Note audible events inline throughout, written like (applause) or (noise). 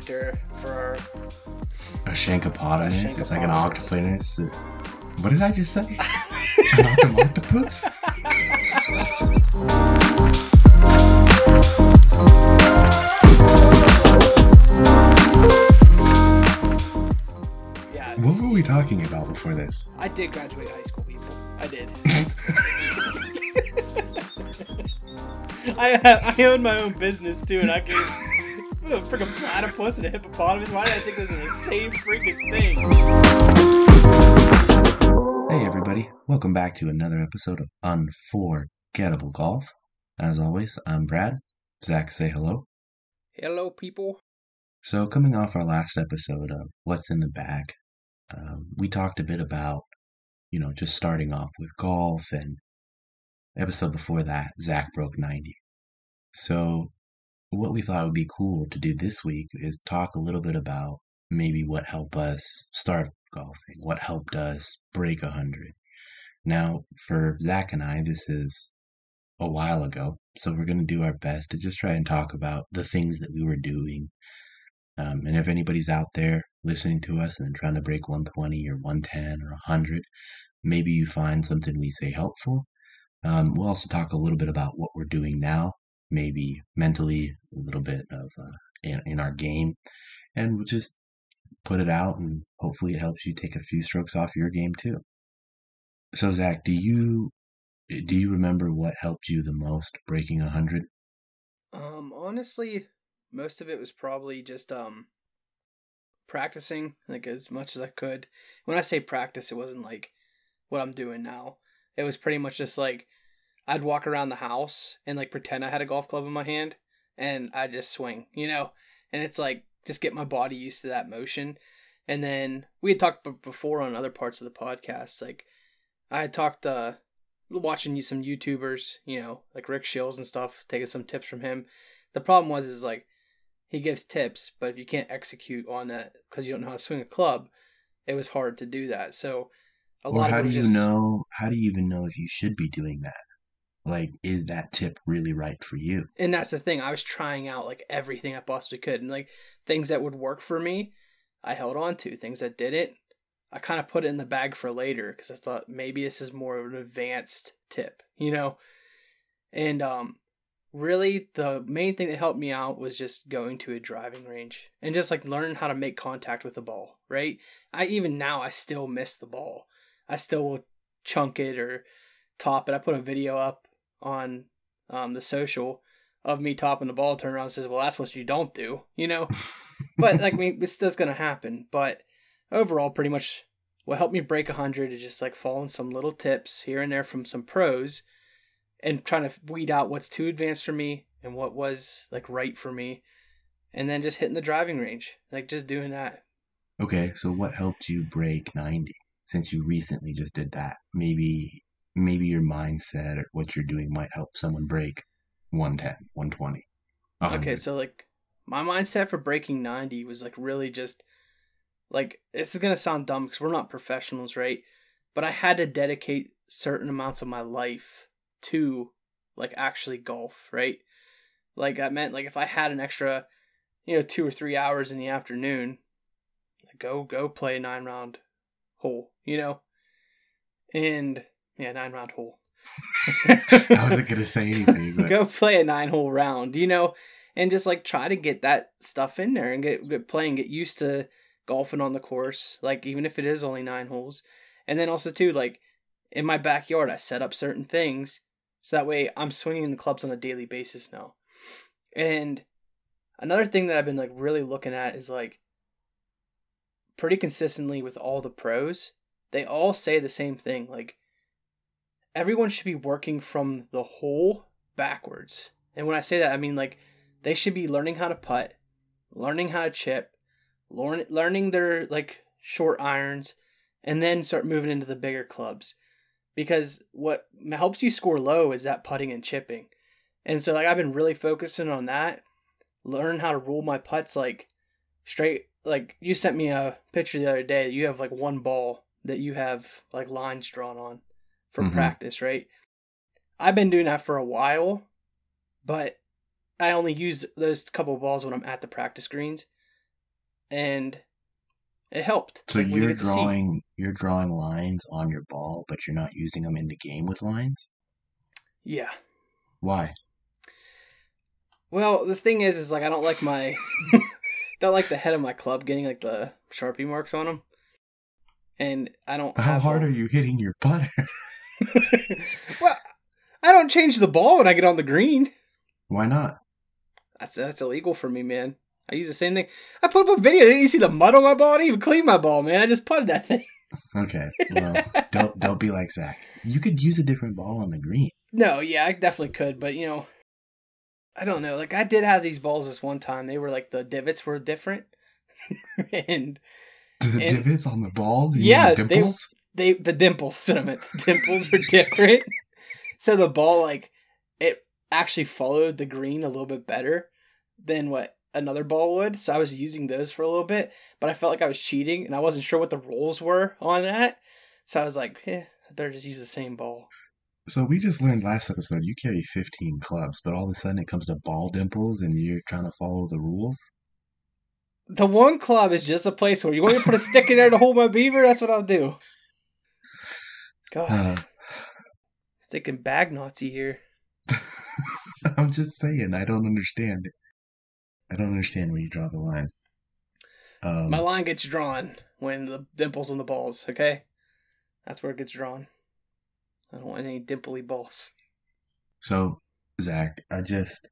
character for our. A shankopotamus. A It's like an octopus. What did I just say? (laughs) an octo- octopus? Yeah. What were we talking about before this? I did graduate high school, people. I did. (laughs) (laughs) I I own my own business too, and I can. What a freaking platypus and a hippopotamus. Why did I think those are the same freaking thing? Hey, everybody. Welcome back to another episode of Unforgettable Golf. As always, I'm Brad. Zach, say hello. Hello, people. So, coming off our last episode of What's in the Bag, um, we talked a bit about, you know, just starting off with golf, and episode before that, Zach broke 90. So, what we thought would be cool to do this week is talk a little bit about maybe what helped us start golfing, what helped us break 100. Now, for Zach and I, this is a while ago, so we're going to do our best to just try and talk about the things that we were doing um, and if anybody's out there listening to us and trying to break 120 or 110 or 100, maybe you find something we say helpful. Um, we'll also talk a little bit about what we're doing now, maybe mentally, a little bit of uh, in, in our game, and we'll just put it out and hopefully it helps you take a few strokes off your game too. So Zach, do you do you remember what helped you the most breaking a 100? Um, honestly, most of it was probably just um practicing like as much as I could. When I say practice, it wasn't like what I'm doing now. It was pretty much just like I'd walk around the house and like pretend I had a golf club in my hand and I'd just swing, you know? And it's like just get my body used to that motion. And then we had talked b- before on other parts of the podcast. Like I had talked uh watching you some YouTubers, you know, like Rick Shiels and stuff, taking some tips from him. The problem was is like he gives tips, but if you can't execute on that because you don't know how to swing a club, it was hard to do that. So a Or lot how of it do you just know? How do you even know if you should be doing that? Like, is that tip really right for you? and that's the thing. I was trying out like everything I possibly could, and like things that would work for me, I held on to. Things that didn't, I kind of put it in the bag for later because I thought maybe this is more of an advanced tip, you know. And um, really, the main thing that helped me out was just going to a driving range and just like learning how to make contact with the ball. Right? I even now I still miss the ball. I still will chunk it or top it. I put a video up on um, the social of me topping the ball, turn around and says, Well, that's what you don't do, you know? (laughs) but like, I mean, this is going to happen. But overall, pretty much what helped me break 100 is just like following some little tips here and there from some pros and trying to weed out what's too advanced for me and what was like right for me. And then just hitting the driving range, like just doing that. Okay, so what helped you break 90 since you recently just did that? Maybe, maybe your mindset or what you're doing might help someone break 110, 120. 100. Okay, so like my mindset for breaking 90 was like really just like this is going to sound dumb because we're not professionals, right? But I had to dedicate certain amounts of my life to like actually golf, right? Like that meant like if I had an extra, you know, two or three hours in the afternoon, go go play a nine round hole, you know, and yeah, nine round hole. (laughs) I wasn't gonna say anything, but go play a nine hole round, you know, and just like try to get that stuff in there and get, get playing, get used to golfing on the course, like even if it is only nine holes. And then also too, like in my backyard, I set up certain things so that way I'm swinging the clubs on a daily basis now. And another thing that I've been like really looking at is like pretty consistently with all the pros, they all say the same thing, like everyone should be working from the hole backwards. And when I say that, I mean like they should be learning how to putt, learning how to chip, learn, learning their like short irons, and then start moving into the bigger clubs. Because what helps you score low is that putting and chipping. And so like I've been really focusing on that, learn how to roll my putts like straight like you sent me a picture the other day. You have like one ball that you have like lines drawn on for Mhm. practice, right? I've been doing that for a while, but I only use those couple of balls when I'm at the practice greens, and it helped. So Like, you you're get to see- drawing you're drawing lines on your ball, but you're not using them in the game with lines. yeah. Why? Well, the thing is, is like I don't like my, (laughs) don't like the head of my club getting like the sharpie marks on them, and I don't. How hard are you hitting your putter? (laughs) (laughs) well, I don't change the ball when I get on the green. Why not? That's that's illegal for me, man. I use the same thing. I put up a video. Didn't you see the mud on my ball? I didn't even clean my ball, man. I just putted that thing. Okay. Well, don't don't be like Zach. You could use a different ball on the green. No, yeah, I definitely could, but you know, I don't know. Like I did have these balls this one time. They were like the divots were different, (laughs) and The And- divots on the balls. Yeah, the dimples. They the dimples. What I meant. The dimples were different. So the ball, like, it actually followed the green a little bit better than what another ball would. So I was using those for a little bit, but I felt like I was cheating, and I wasn't sure what the rules were on that. So I was like, eh, I better just use the same ball. So we just learned last episode you carry 15 clubs, but all of a sudden it comes to ball dimples and you're trying to follow the rules. The one club is just a place where you want me to put a stick in there to hold my beaver. That's what I'll do. God, Uh, thinking bag Nazi here. (laughs) I'm just saying, I don't understand. I don't understand where you draw the line. Um, My line gets drawn when the dimples and the balls, okay? That's where it gets drawn. I don't want any dimply balls. so, Zach, I just,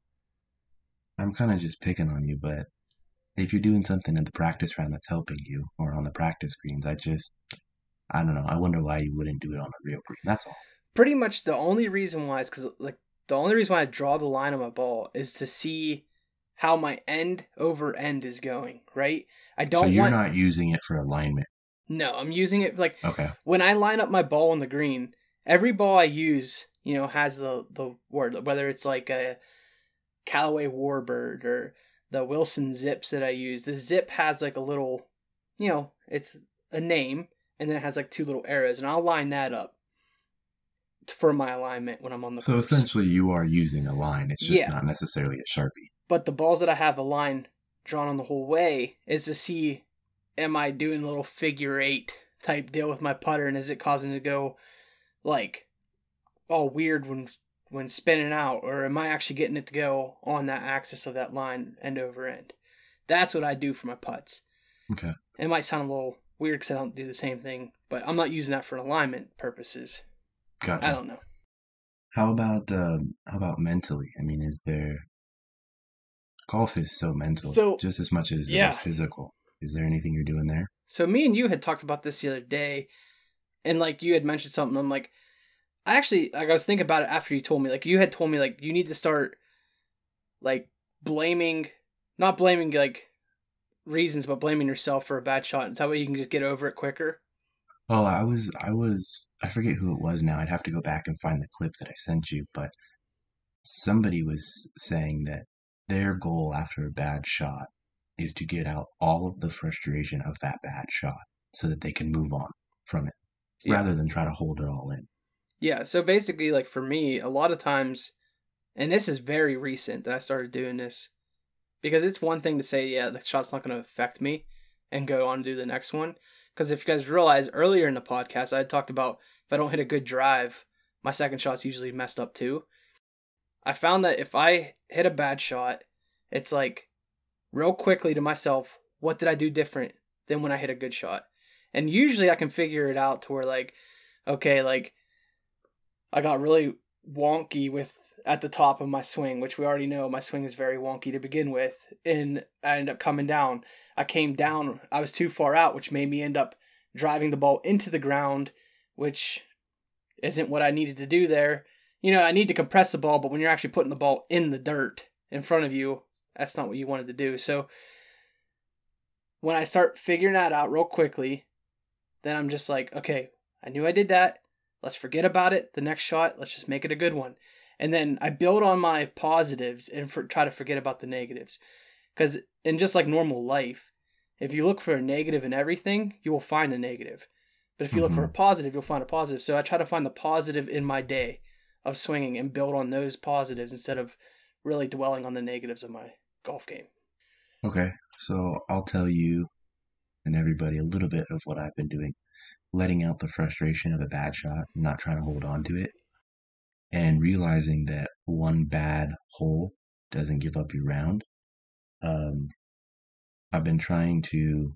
I'm kind of just picking on you, but if you're doing something in the practice round that's helping you, or on the practice greens, I just, I don't know. I wonder why you wouldn't do it on a real green. That's all. Pretty much the only reason why is because, like, the only reason why I draw the line on my ball is to see how my end over end is going, right? I don't you're want. not using it for alignment. No, I'm using it like Okay. when I line up my ball on the green, every ball I use, you know, has the the word whether it's like a Callaway Warbird or the Wilson zips that I use. The zip has like a little, you know, it's a name and then it has like two little arrows, and I'll line that up for my alignment when I'm on the So course. essentially, you are using a line. It's just Yeah. not necessarily a sharpie. But the balls that I have a line drawn on the whole way is to see am I doing a little figure eight type deal with my putter and is it causing it to go like all weird when when spinning out or am I actually getting it to go on that axis of that line end over end? That's what I do for my putts. Okay. It might sound a little weird because I don't do the same thing, but I'm not using that for alignment purposes. Gotcha. I don't know. How about um, how about mentally? I mean, is there golf is so mental, So, just as much as yeah. it is physical. Is there anything you're doing there? So me and you had talked about this the other day, and like you had mentioned something. I'm like, I actually like I was thinking about it after you told me. Like you had told me like you need to start like blaming, not blaming like reasons, but blaming yourself for a bad shot. And that way you can just get over it quicker. Oh, I was I was I forget who it was now. I'd have to go back and find the clip that I sent you, but somebody was saying that their goal after a bad shot is to get out all of the frustration of that bad shot so that they can move on from it Yeah. rather than try to hold it all in. Yeah. So basically, like for me, a lot of times, and this is very recent that I started doing this, because it's one thing to say, yeah, the shot's not going to affect me, and go on to do the next one. Because if you guys realize earlier in the podcast, I talked about if I don't hit a good drive, my second shot's usually messed up too. I found that if I hit a bad shot, it's like real quickly to myself, what did I do different than when I hit a good shot? And usually I can figure it out to where like, okay, like I got really wonky with at the top of my swing, which we already know my swing is very wonky to begin with, and I ended up coming down. I came down, I was too far out, which made me end up driving the ball into the ground, which isn't what I needed to do there. You know, I need to compress the ball, but when you're actually putting the ball in the dirt in front of you, that's not what you wanted to do. So when I start figuring that out real quickly, then I'm just like, okay, I knew I did that. Let's forget about it. The next shot, let's just make it a good one. And then I build on my positives and for, try to forget about the negatives. Because in just like normal life, if you look for a negative in everything, you will find a negative. But if you look for a mm-hmm. positive, you'll find a positive. So I try to find the positive in my day of swinging and build on those positives instead of really dwelling on the negatives of my golf game. Okay, so I'll tell you and everybody a little bit of what I've been doing. Letting out the frustration of a bad shot, not trying to hold on to it, and realizing that one bad hole doesn't give up your round. Um, I've been trying to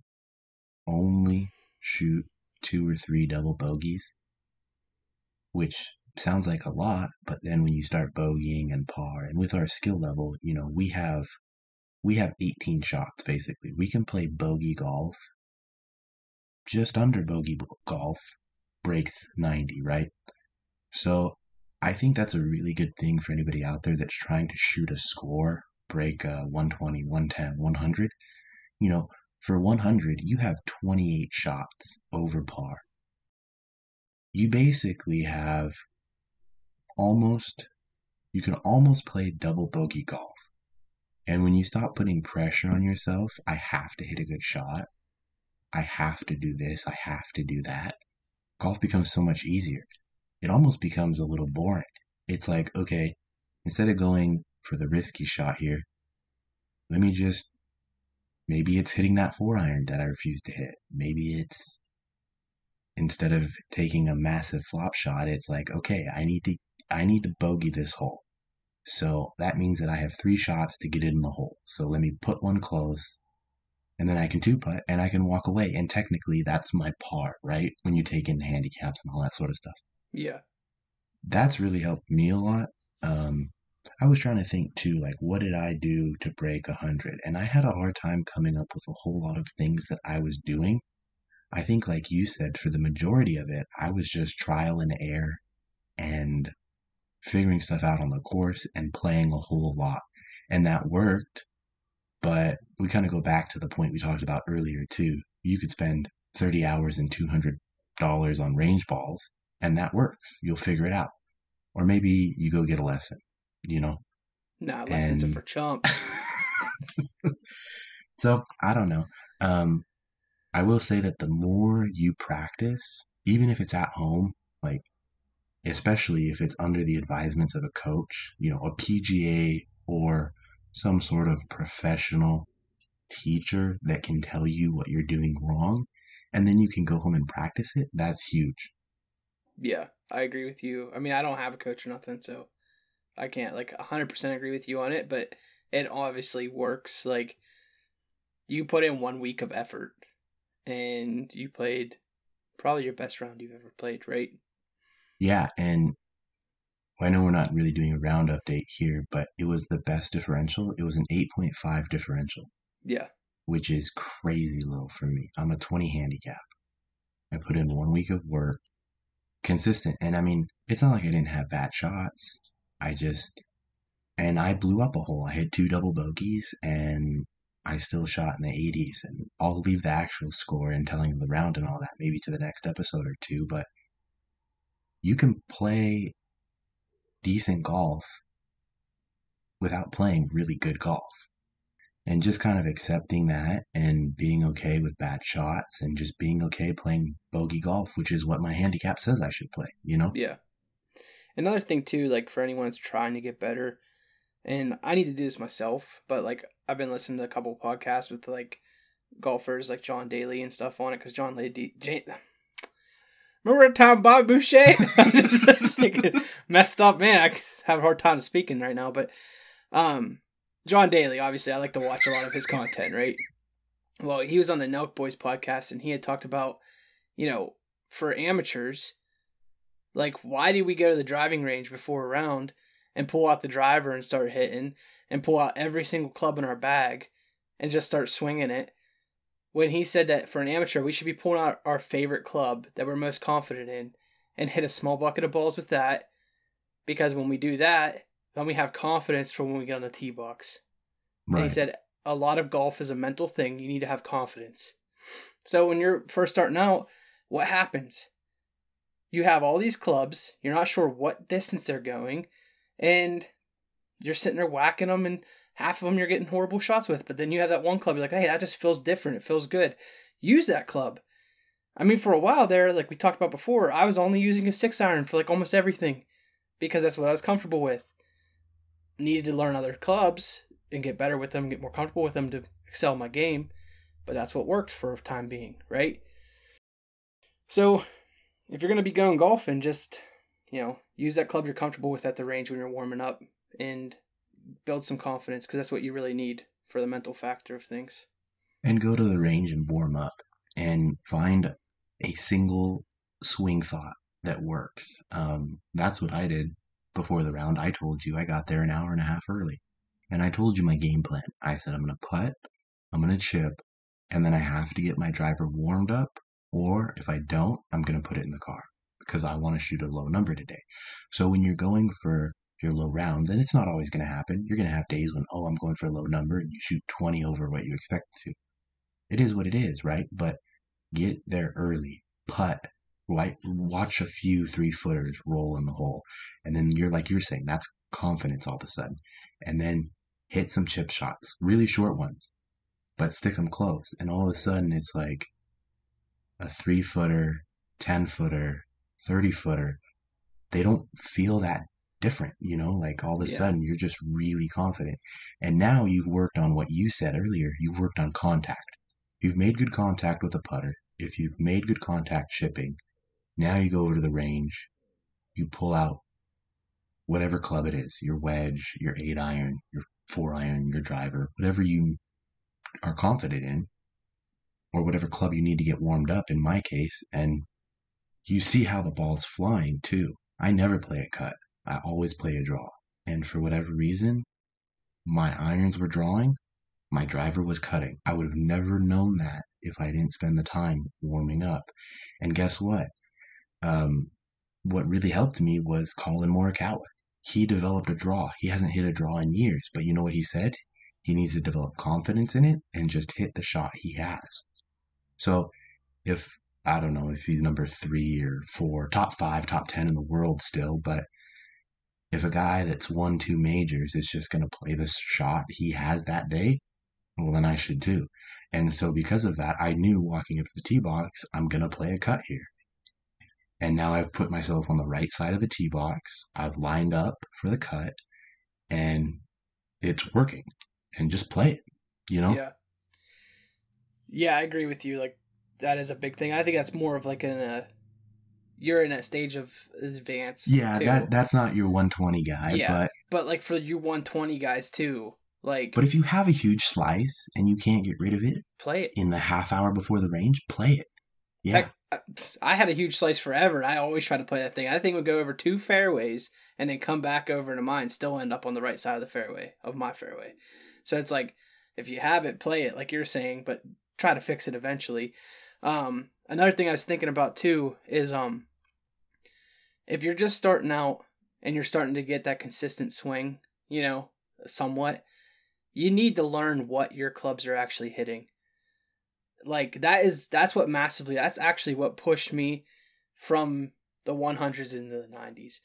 only shoot two or three double bogeys, which sounds like a lot, but then when you start bogeying and par, and with our skill level, you know, we have we have 18 shots basically. We can play bogey golf just under bogey golf breaks 90, right? So I think that's a really good thing for anybody out there that's trying to shoot a score, break uh, a 120, 110, 100. You know, for 100, you have 28 shots over par. You basically have almost, you can almost play double bogey golf. And when you stop putting pressure on yourself, I have to hit a good shot. I have to do this. I have to do that. Golf becomes so much easier. It almost becomes a little boring. It's like, okay, instead of going for the risky shot here, let me just, maybe it's hitting that four iron that I refuse to hit. Maybe it's, instead of taking a massive flop shot, it's like, okay, I need to, I need to bogey this hole. So that means that I have three shots to get it in the hole. So let me put one close, and then I can two putt and I can walk away. And technically, that's my par, right? When you take in handicaps and all that sort of stuff. Yeah. That's really helped me a lot. Um, I was trying to think too, like, what did I do to break a 100? And I had a hard time coming up with a whole lot of things that I was doing. I think, like you said, for the majority of it, I was just trial and error and figuring stuff out on the course and playing a whole lot. And that worked. But we kind of go back to the point we talked about earlier, too. You could spend 30 hours and $200 on range balls, and that works. You'll figure it out. Or maybe you go get a lesson, you know? Nah, lessons and... are for chumps. (laughs) so, I don't know. Um, I will say that the more you practice, even if it's at home, like especially if it's under the advisements of a coach, you know, a PGA or some sort of professional teacher that can tell you what you're doing wrong, and then you can go home and practice it, that's huge. Yeah, I agree with you. I mean, I don't have a coach or nothing, so I can't like 100% agree with you on it, but it obviously works. Like, you put in one week of effort and you played probably your best round you've ever played, right? Yeah, and I know we're not really doing a round update here, but it was the best differential. It was an 8.5 differential. Yeah. Which is crazy low for me. I'm a 20 handicap. I put in one week of work, consistent. And I mean, it's not like I didn't have bad shots. I just, and I blew up a hole. I had two double bogeys and I still shot in the 80s. And I'll leave the actual score and telling the round and all that maybe to the next episode or two. But you can play decent golf without playing really good golf. And just kind of accepting that and being okay with bad shots and just being okay playing bogey golf, which is what my handicap says I should play, you know? Yeah. Another thing, too, like for anyone that's trying to get better, and I need to do this myself, but like I've been listening to a couple podcasts with like golfers like John Daly and stuff on it because John Daly, Remember the time Bob Boucher? (laughs) I'm just, (laughs) just messed up man. I (laughs) have a hard time speaking right now, but um, John Daly, obviously, I like to watch a lot of his content, right? Well, he was on the Nelk Boys podcast, and he had talked about, you know, for amateurs, like why did we go to the driving range before a round and pull out the driver and start hitting and pull out every single club in our bag and just start swinging it when he said that for an amateur, we should be pulling out our favorite club that we're most confident in and hit a small bucket of balls with that. Because when we do that, then we have confidence for when we get on the tee box. Right. And he said a lot of golf is a mental thing. You need to have confidence. So when you're first starting out, what happens? You have all these clubs, you're not sure what distance they're going, and you're sitting there whacking them and half of them you're getting horrible shots with, but then you have that one club, you're like, hey, that just feels different. It feels good. Use that club. I mean, for a while there, like we talked about before, I was only using a six iron for like almost everything because that's what I was comfortable with. Needed to learn other clubs and get better with them, get more comfortable with them to excel my game. But that's what worked for time being, right? So if you're going to be going golfing, just, you know, use that club you're comfortable with at the range when you're warming up and build some confidence because that's what you really need for the mental factor of things. And go to the range and warm up and find a single swing thought that works. Um, that's what I did before the round. I told you I got there an hour and a half early. And I told you my game plan. I said, I'm going to putt, I'm going to chip, and then I have to get my driver warmed up. Or if I don't, I'm going to put it in the car because I want to shoot a low number today. So when you're going for your low rounds, and it's not always going to happen, you're going to have days when, oh, I'm going for a low number and you shoot 20 over what you expect to. It is what it is, right? But get there early, putt, watch a few three footers roll in the hole. And then you're like you're saying, that's confidence all of a sudden. And then hit some chip shots, really short ones, but stick them close. And all of a sudden it's like a three footer, 10 footer, 30 footer. They don't feel that different, you know, like all of a yeah. sudden you're just really confident. And now you've worked on what you said earlier. You've worked on contact. You've made good contact with a putter. If you've made good contact chipping, now you go over to the range, you pull out whatever club it is your wedge, your eight iron, your four iron, your driver, whatever you are confident in, or whatever club you need to get warmed up in my case, and you see how the ball's flying too. I never play a cut, I always play a draw. And for whatever reason, my irons were drawing, my driver was cutting. I would have never known that if I didn't spend the time warming up. And guess what? Um, what really helped me was Collin Morikawa. He developed a draw. He hasn't hit a draw in years, but you know what he said? He needs to develop confidence in it and just hit the shot he has. So if I don't know if he's number three or four, top five, top ten in the world still, but if a guy that's won two majors is just going to play the shot he has that day, well, then I should too. And so because of that, I knew walking up to the tee box, I'm going to play a cut here. And now I've put myself on the right side of the tee box. I've lined up for the cut and it's working. And just play it, you know? Yeah. Yeah, I agree with you. Like that is a big thing. I think that's more of like in a you're in a stage of advance. Yeah, too. that that's not your 120 guy, yeah, but but like for you 120 guys too. Like But if you have a huge slice and you can't get rid of it, play it. In the half hour before the range, play it. Yeah. Heck, I had a huge slice forever. I always try to play that thing. I think would go over two fairways and then come back over to mine, still end up on the right side of the fairway of my fairway. So it's like if you have it, play it like you're saying, but try to fix it eventually. Um, another thing I was thinking about too is um, if you're just starting out and you're starting to get that consistent swing, you know, somewhat, you need to learn what your clubs are actually hitting like that is that's what massively that's actually what pushed me from the 100s into the 90s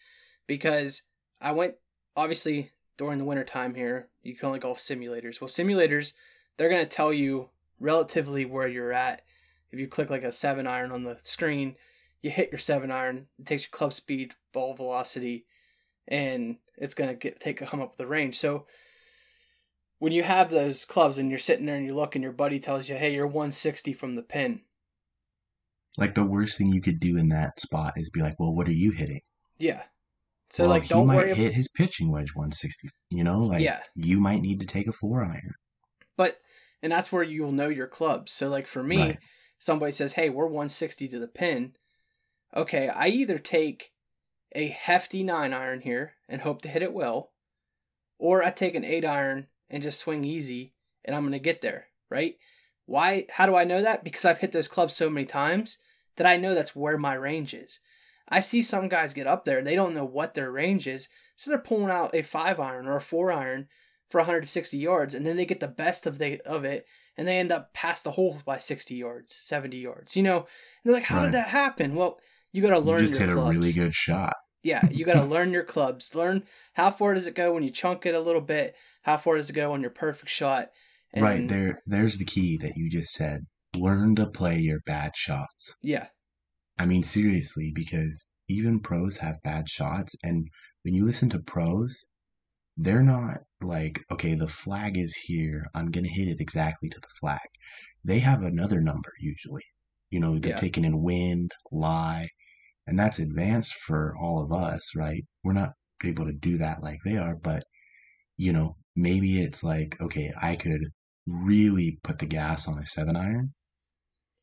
because I went obviously during the winter time here you can only golf simulators. Well simulators they're going to tell you relatively where you're at. If you click like a 7 iron on the screen you hit your 7 iron it takes your club speed ball velocity and it's going to get take a come up with the range. So when you have those clubs and you're sitting there and you look and your buddy tells you, hey, you're 160 from the pin. Like the worst thing you could do in that spot is be like, well, what are you hitting? Yeah. So well, like, don't worry. hit his pitching wedge 160. You know, like yeah. you might need to take a four iron. But and that's where you will know your clubs. So like for me, right. somebody says, hey, we're 160 to the pin. Okay, I either take a hefty nine iron here and hope to hit it well, or I take an eight iron and just swing easy and I'm going to get there, right? Why how do I know that? Because I've hit those clubs so many times that I know that's where my range is. I see some guys get up there and they don't know what their range is, so they're pulling out a 5 iron or a 4 iron for 160 yards and then they get the best of they of it and they end up past the hole by 60 yards, 70 yards. You know, and they're like how right. did that happen? Well, you got to learn you just hit clubs. a really good shot. Yeah, you got to learn your clubs. Learn how far does it go when you chunk it a little bit how far does it go on your perfect shot? And, right there, there's the key that you just said. Learn to play your bad shots. Yeah. I mean, seriously, because even pros have bad shots, and when you listen to pros, they're not like, okay, the flag is here. I'm going to hit it exactly to the flag. They have another number usually. You know, they're Yeah. taking in wind, lie, and that's advanced for all of us, right? We're not able to do that like they are, but you know, maybe it's like, okay, I could really put the gas on a seven iron,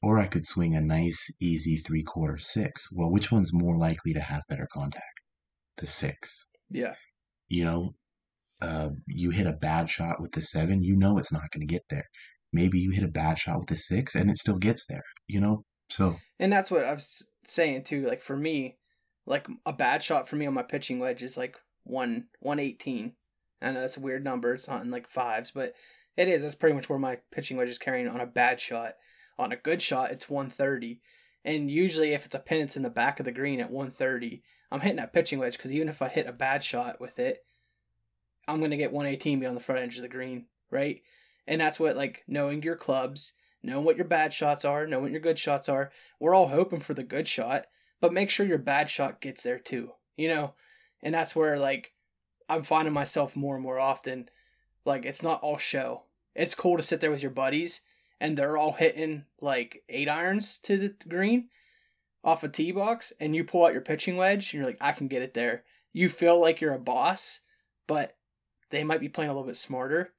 or I could swing a nice, easy three quarter six. Well, which one's more likely to have better contact? The six. Yeah. You know, uh, you hit a bad shot with the seven, you know it's not going to get there. Maybe you hit a bad shot with the six and it still gets there, you know? So, And that's what I was saying too. Like for me, like a bad shot for me on my pitching wedge is like one one eighteen. I know that's a weird number. It's not in like fives, but it is. That's pretty much where my pitching wedge is carrying on a bad shot. On a good shot, it's one thirty. And usually, if it's a pin, it's in the back of the green at one thirty. I'm hitting that pitching wedge because even if I hit a bad shot with it, I'm gonna get one eighteen beyond the front edge of the green, right? And that's what like knowing your clubs, knowing what your bad shots are, knowing what your good shots are. We're all hoping for the good shot, but make sure your bad shot gets there too. You know, and that's where like I'm finding myself more and more often. Like it's not all show. It's cool to sit there with your buddies and they're all hitting like eight irons to the green off a tee box, and you pull out your pitching wedge and you're like, I can get it there. You feel like you're a boss, but they might be playing a little bit smarter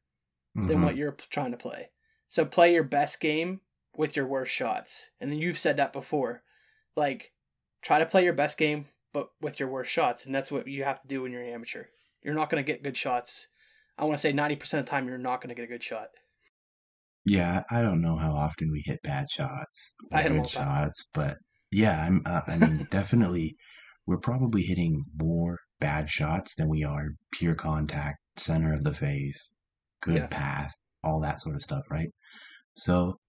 than mhm. what you're trying to play. So play your best game with your worst shots. And then you've said that before. Like try to play your best game but with your worst shots and that's what you have to do when you're an amateur. You're not going to get good shots. I want to say 90% of the time you're not going to get a good shot. yeah, I don't know how often we hit bad shots or I hit 'em good shots, but yeah, I'm, uh, I mean, (laughs) definitely, we're probably hitting more bad shots than we are pure contact, center of the face, good Yeah. path, all that sort of stuff, right? So,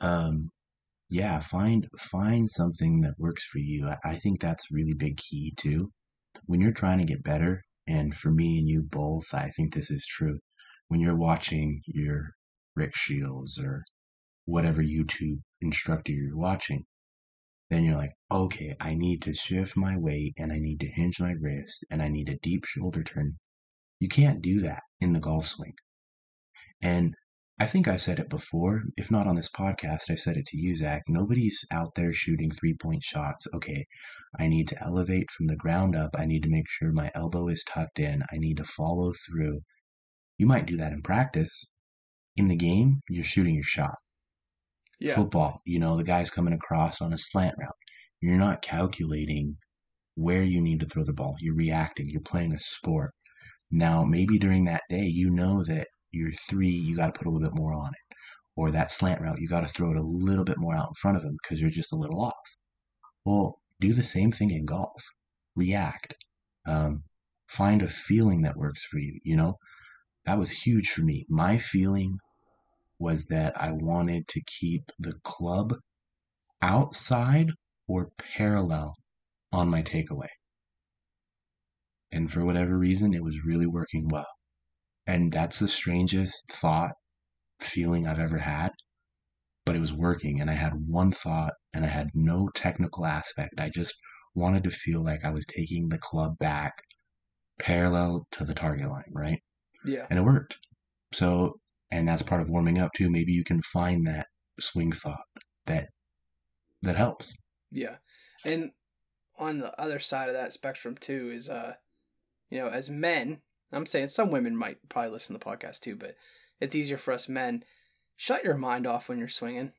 um, yeah, find find something that works for you. I, I think that's really big key too. When you're trying to get better, and for me and you both, I think this is true. When you're watching your Rick Shiels or whatever YouTube instructor you're watching, then you're like, okay, I need to shift my weight and I need to hinge my wrist and I need a deep shoulder turn. You can't do that in the golf swing. And I think I've said it before. If not on this podcast, I've said it to you, Zach. Nobody's out there shooting three point shots. Okay, I need to elevate from the ground up. I need to make sure my elbow is tucked in. I need to follow through. You might do that in practice. In the game, you're shooting your shot. Yeah. Football, you know, the guy's coming across on a slant route. You're not calculating where you need to throw the ball. You're reacting. You're playing a sport. Now, maybe during that day, you know that your three, you got to put a little bit more on it. Or that slant route, you got to throw it a little bit more out in front of him because you're just a little off. Well, do the same thing in golf. React. Um, find a feeling that works for you. You know, that was huge for me. My feeling was that I wanted to keep the club outside or parallel on my takeaway. And for whatever reason, it was really working well. And that's the strangest thought, feeling I've ever had. But it was working, and I had one thought, and I had no technical aspect. I just wanted to feel like I was taking the club back parallel to the target line, right? Yeah. And it worked. So, and that's part of warming up too. Maybe you can find that swing thought that that helps. Yeah. And on the other side of that spectrum too is uh you know, as men, I'm saying some women might probably listen to the podcast too, but it's easier for us men. Shut your mind off when you're swinging.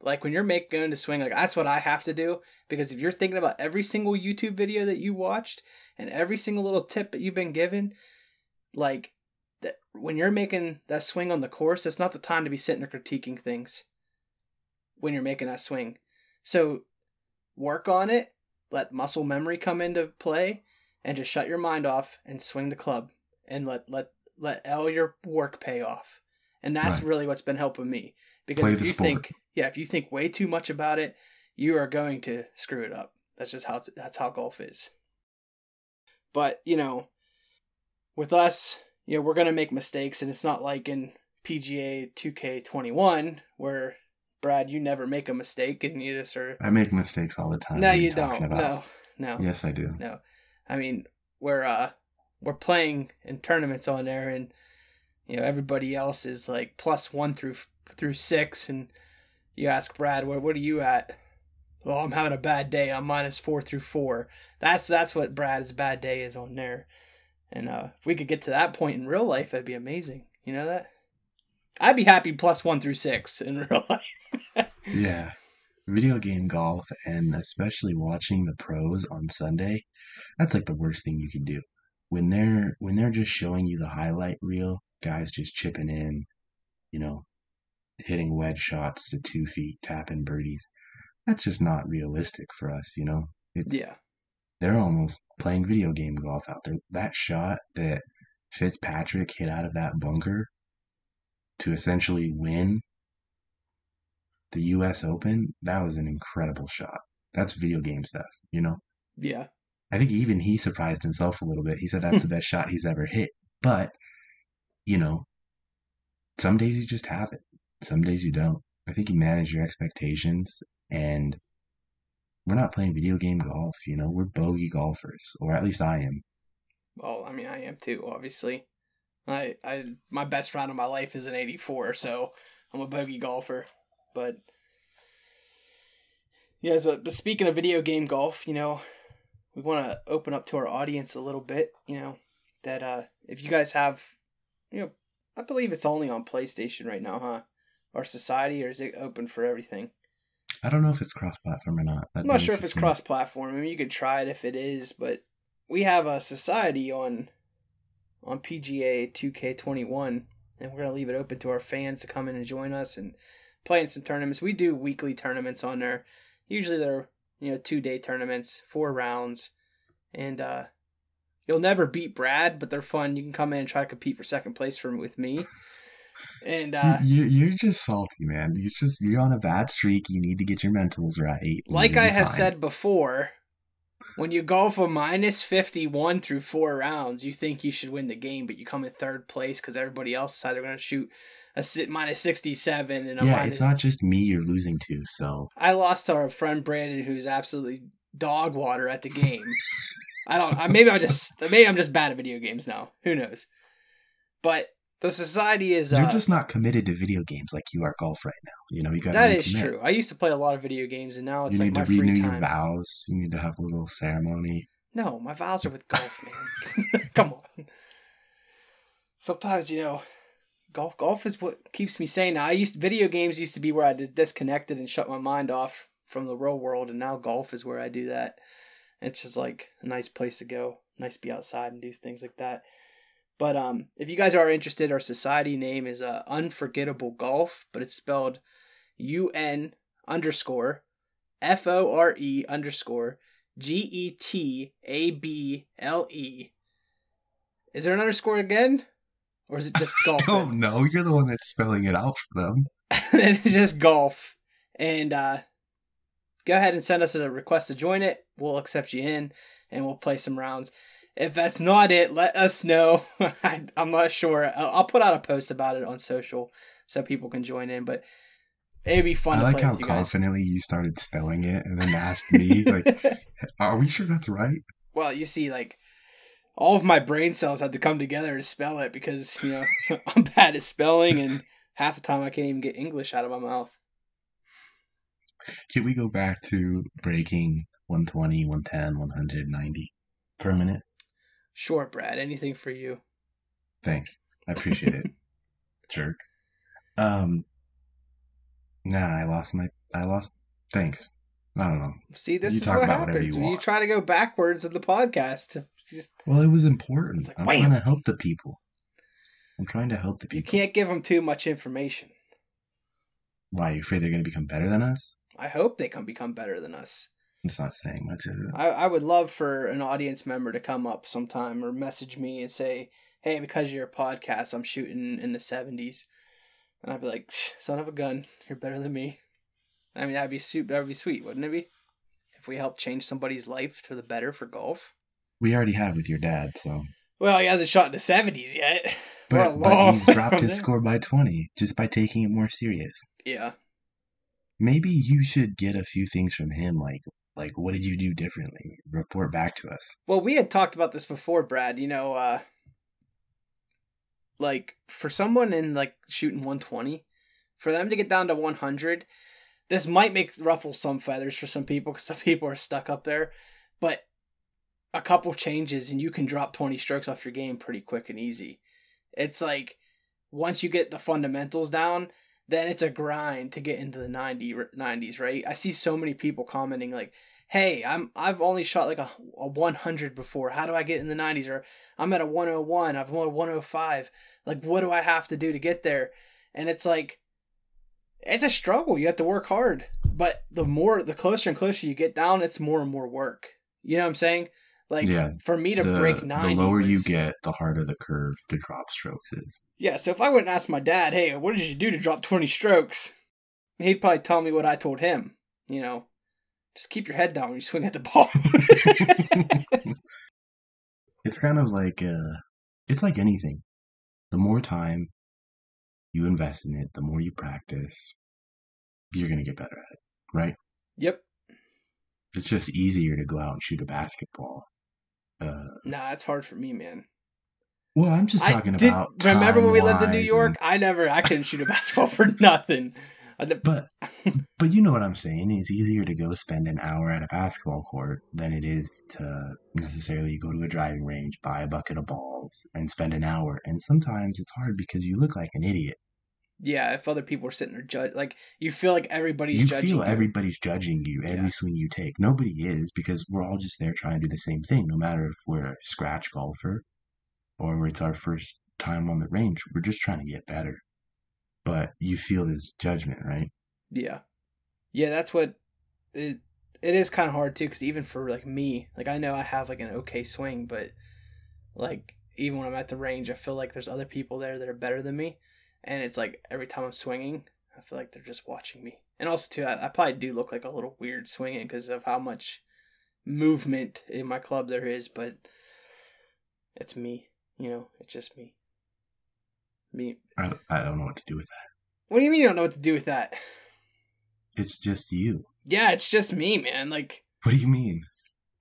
Like when you're making going to swing, like that's what I have to do because if you're thinking about every single YouTube video that you watched and every single little tip that you've been given, like that when you're making that swing on the course, that's not the time to be sitting there critiquing things when you're making that swing. So work on it, let muscle memory come into play, and just shut your mind off and swing the club and let let let all your work pay off. And that's Right. really what's been helping me. Because Play if you sport. think yeah, if you think way too much about it, you are going to screw it up. That's just how it's, that's how golf is. But, you know, with us, you know, we're going to make mistakes and it's not like in PGA 2K21 where Brad, you never make a mistake and you just are I make mistakes all the time. no, you don't. about? No, no, Yes, I do. no. I mean, where uh, we're playing in tournaments on there, and you know everybody else is like plus one through through six, and you ask Brad, what what are you at? Well, I'm having a bad day. I'm minus four through four. That's that's what Brad's bad day is on there. And uh, if we could get to that point in real life, that'd be amazing. You know that? I'd be happy plus one through six in (laughs) real life. yeah. Video game golf and especially watching the pros on Sunday, that's like the worst thing you can do. When they're when they're just showing you the highlight reel, guys just chipping in, you know, hitting wedge shots to two feet, tapping birdies. That's just not realistic for us, you know? It's yeah. They're almost playing video game golf out there. That shot that Fitzpatrick hit out of that bunker to essentially win the US Open, that was an incredible shot. That's video game stuff, you know? Yeah. I think even he surprised himself a little bit. He said that's the (laughs) best shot he's ever hit. But, you know, some days you just have it. Some days you don't. I think you manage your expectations and we're not playing video game golf, you know, we're bogey golfers, or at least I am. Well, I mean I am too, obviously. I I my best round of my life is an 84, so I'm a bogey golfer. But yes, but, but speaking of video game golf, you know, we want to open up to our audience a little bit. You know, that uh, if you guys have, you know, I believe it's only on PlayStation right now, huh? Our society, or is it open for everything? I don't know if it's cross-platform or not. That'd I'm not sure if it's cross-platform. I mean, you could try it if it is, but we have a society on on PGA 2K21, and we're gonna leave it open to our fans to come in and join us and play in some tournaments. We do weekly tournaments on there. Usually they're you know two day tournaments, four rounds, and uh, you'll never beat Brad, but they're fun. You can come in and try to compete for second place from with me. (laughs) And uh, you, you're just salty, man. You just you're on a bad streak. You need to get your mentals right. Like I have fine. said before, when you golf a minus 51 through four rounds, you think you should win the game, but you come in third place because everybody else decided they're going to shoot a minus 67 and a yeah minus... it's not just me you're losing to so. I lost to our friend brandon who's absolutely dog water at the game. (laughs) I don't maybe i'm just maybe i'm just bad at video games now. Who knows? But the society is you're uh, just not committed to video games like you are golf right now. You know you got that is true. I used to play a lot of video games and now it's you like need my to renew free time. your vows. You need to have a little ceremony. No my vows are with golf man. (laughs) Come on. Sometimes you know golf golf is what keeps me sane. Now, I used video games used to be where I disconnected and shut my mind off from the real world, and now golf is where I do that. It's just like a nice place to go, nice to be outside and do things like that. But um, if you guys are interested, our society name is uh, Unforgettable Golf, but it's spelled U N underscore F O R E underscore G E T A B L E. Is there an underscore again? Or is it just (laughs) golf? I don't. You're the one that's spelling it out for them. (laughs) it's just golf. And uh, go ahead and send us a request to join it. We'll accept you in and we'll play some rounds. If that's not it, let us know. (laughs) I, am not sure. I'll, I'll, put out a post about it on social so people can join in. But it'd be fun. I like how confidently you started spelling it and then asked me, like, "Are we sure that's right?" Well, you see, like all of my brain cells had to come together to spell it because you know (laughs) I'm bad at spelling and half the time I can't even get English out of my mouth. Can we go back to breaking 120, 110, 190 for a minute? Sure, Brad. Anything for you. Thanks. I appreciate it. (laughs) Jerk. Um Nah, I lost my I lost thanks. I don't know. See, this you is what happens when you try to go backwards in the podcast. Just well, it was important. Like, I'm wham! trying to help the people. I'm trying to help the people. You can't give them too much information. Why? are You afraid they're going to become better than us? I hope they can become better than us. It's not saying much, is it? I, I would love for an audience member to come up sometime or message me and say, "Hey, because you're a podcast, I'm shooting in the '70s," and I'd be like, "Son of a gun, you're better than me." I mean, that'd be su- that'd be sweet, wouldn't it be? If we help change somebody's life for the better for golf. We already have with your dad, so. Well, he hasn't shot in the seventies yet. (laughs) But, but he's dropped his score by twenty just by taking it more serious. Yeah. Maybe you should get a few things from him, like Like, what did you do differently? Report back to us. Well, we had talked about this before, Brad. You know, uh, like for someone in like shooting 120, for them to get down to 100, this might make ruffle some feathers for some people because some people are stuck up there. But a couple changes and you can drop 20 strokes off your game pretty quick and easy. It's like once you get the fundamentals down, then it's a grind to get into the 90 90s, right? I see so many people commenting like, "Hey, I'm I've only shot like a, a 100 before. How do I get in the 90s?" Or I'm at a 101. I've won a 105. Like, what do I have to do to get there? And it's like, it's a struggle. You have to work hard. But the more, the closer and closer you get down, it's more and more work. You know what I'm saying? Like Yeah, for me to The, break the 90 lower you get, the harder the curve to drop strokes is. Yeah, so if I went and asked my dad, hey, what did you do to drop 20 strokes? He'd probably tell me what I told him. You know, just keep your head down when you swing at the ball. (laughs) it's kind of like uh it's like anything the more time you invest in it the more you practice you're going to get better at it right yep. it's just easier to go out and shoot a basketball uh Nah, it's hard for me, man. well i'm just I talking did, about remember when we lived in New York? and- I never, I couldn't shoot a (laughs) basketball for nothing. But (laughs) but you know what i'm saying it's easier to go spend an hour at a basketball court than it is to necessarily go to a driving range buy a bucket of balls and spend an hour and sometimes it's hard because you look like an idiot yeah, if other people are sitting there judge, like you feel like everybody's you judging feel you. everybody's judging you every Yeah. swing you take. Nobody is because we're all just there trying to do the same thing. No matter if we're a scratch golfer or it's our first time on the range, we're just trying to get better. But you feel this judgment, right? Yeah, yeah, that's what it. It is kind of hard too, because even for like me, like I know I have like an okay swing, but like even when I'm at the range, I feel like there's other people there that are better than me, and it's like every time I'm swinging, I feel like they're just watching me. And also too, I, I probably do look like a little weird swinging because of how much movement in my club there is, but it's me. You know, it's just me. Me. I, don't- I don't know what to do with that. What do you mean you don't know what to do with that? It's just you. Yeah, it's just me, man. Like. What do you mean?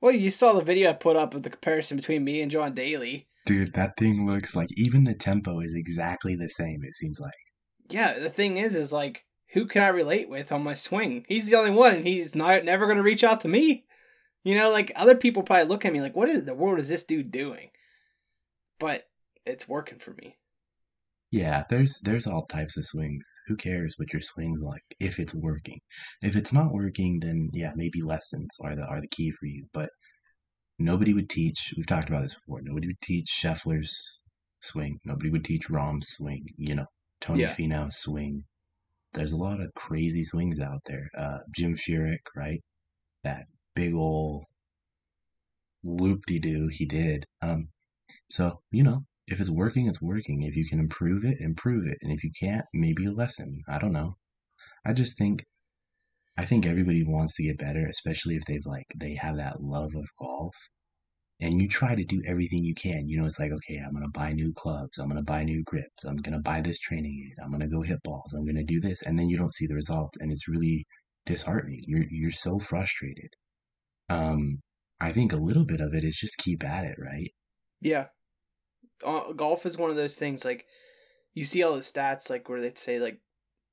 Well, you saw the video I put up of the comparison between me and John Daly. Dude, that thing looks like even the tempo is exactly the same, it seems like. Yeah, the thing is, is like, who can I relate with on my swing? He's the only one, and he's not never going to reach out to me. You know, like other people probably look at me like, what is the world is this dude doing? But it's working for me. Yeah, there's there's all types of swings. Who cares what your swing's like if it's working? If it's not working, then yeah, maybe lessons are the are the key for you. But nobody would teach. We've talked about this before. Nobody would teach Scheffler's swing. Nobody would teach Rahm's swing. You know, Tony Yeah. Finau's swing. There's a lot of crazy swings out there. Uh, Jim Furyk, right? That big ol' loop de doo he did. Um, so you know, if it's working, it's working. If you can improve it, improve it. And if you can't, maybe a lesson. I don't know. I just think I think everybody wants to get better, especially if they've like they have that love of golf. And you try to do everything you can. You know, it's like, okay, I'm gonna buy new clubs, I'm gonna buy new grips, I'm gonna buy this training aid, I'm gonna go hit balls, I'm gonna do this, and then you don't see the results and it's really disheartening. You're you're so frustrated. Um I think a little bit of it is just keep at it, right? Yeah. Uh, golf is one of those things like you see all the stats like where they say like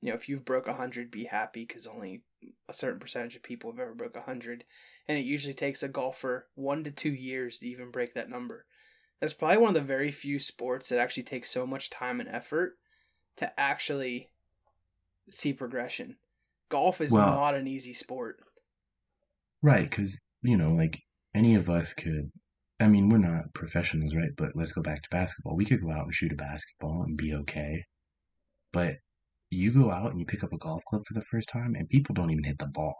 you know if you've broke 100 be happy because only a certain percentage of people have ever broke 100 and it usually takes a golfer one to two years to even break that number that's probably one of the very few sports that actually takes so much time and effort to actually see progression golf is Well- not an easy sport Right, because, you know, like any of us could, I mean, we're not professionals, right? But let's go back to basketball. We could go out and shoot a basketball and be okay. But you go out and you pick up a golf club for the first time and people don't even hit the ball.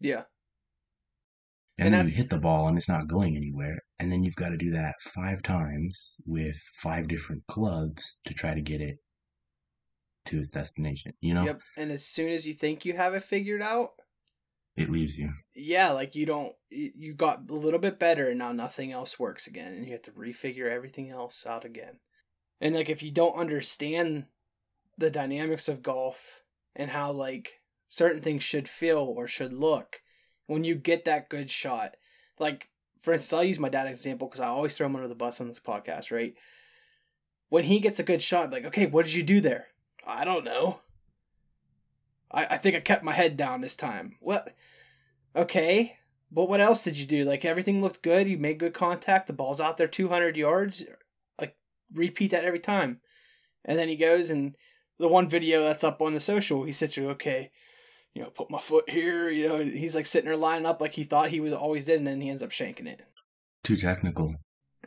yeah And, And then you hit the ball and it's not going anywhere. And then you've got to do that five times with five different clubs to try to get it to its destination. You know, yep and as soon as you think you have it figured out it leaves you. yeah, like you don't, you you got a little bit better and now nothing else works again and you have to refigure everything else out again. And like if you don't understand the dynamics of golf and how like certain things should feel or should look, when you get that good shot. Like, for instance, I'll use my dad example because I always throw him under the bus on this podcast, right? When he gets a good shot, I'm like, okay, what did you do there? I don't know. I, I think I kept my head down this time. Well, okay, but what else did you do? Like everything looked good. You made good contact. The ball's out there 200 yards. Like repeat that every time. And then he goes and the one video that's up on the social, he sits there, okay, you know, put my foot here. You know, he's like sitting there lining up like he thought he was always did, and then he ends up shanking it. Too technical.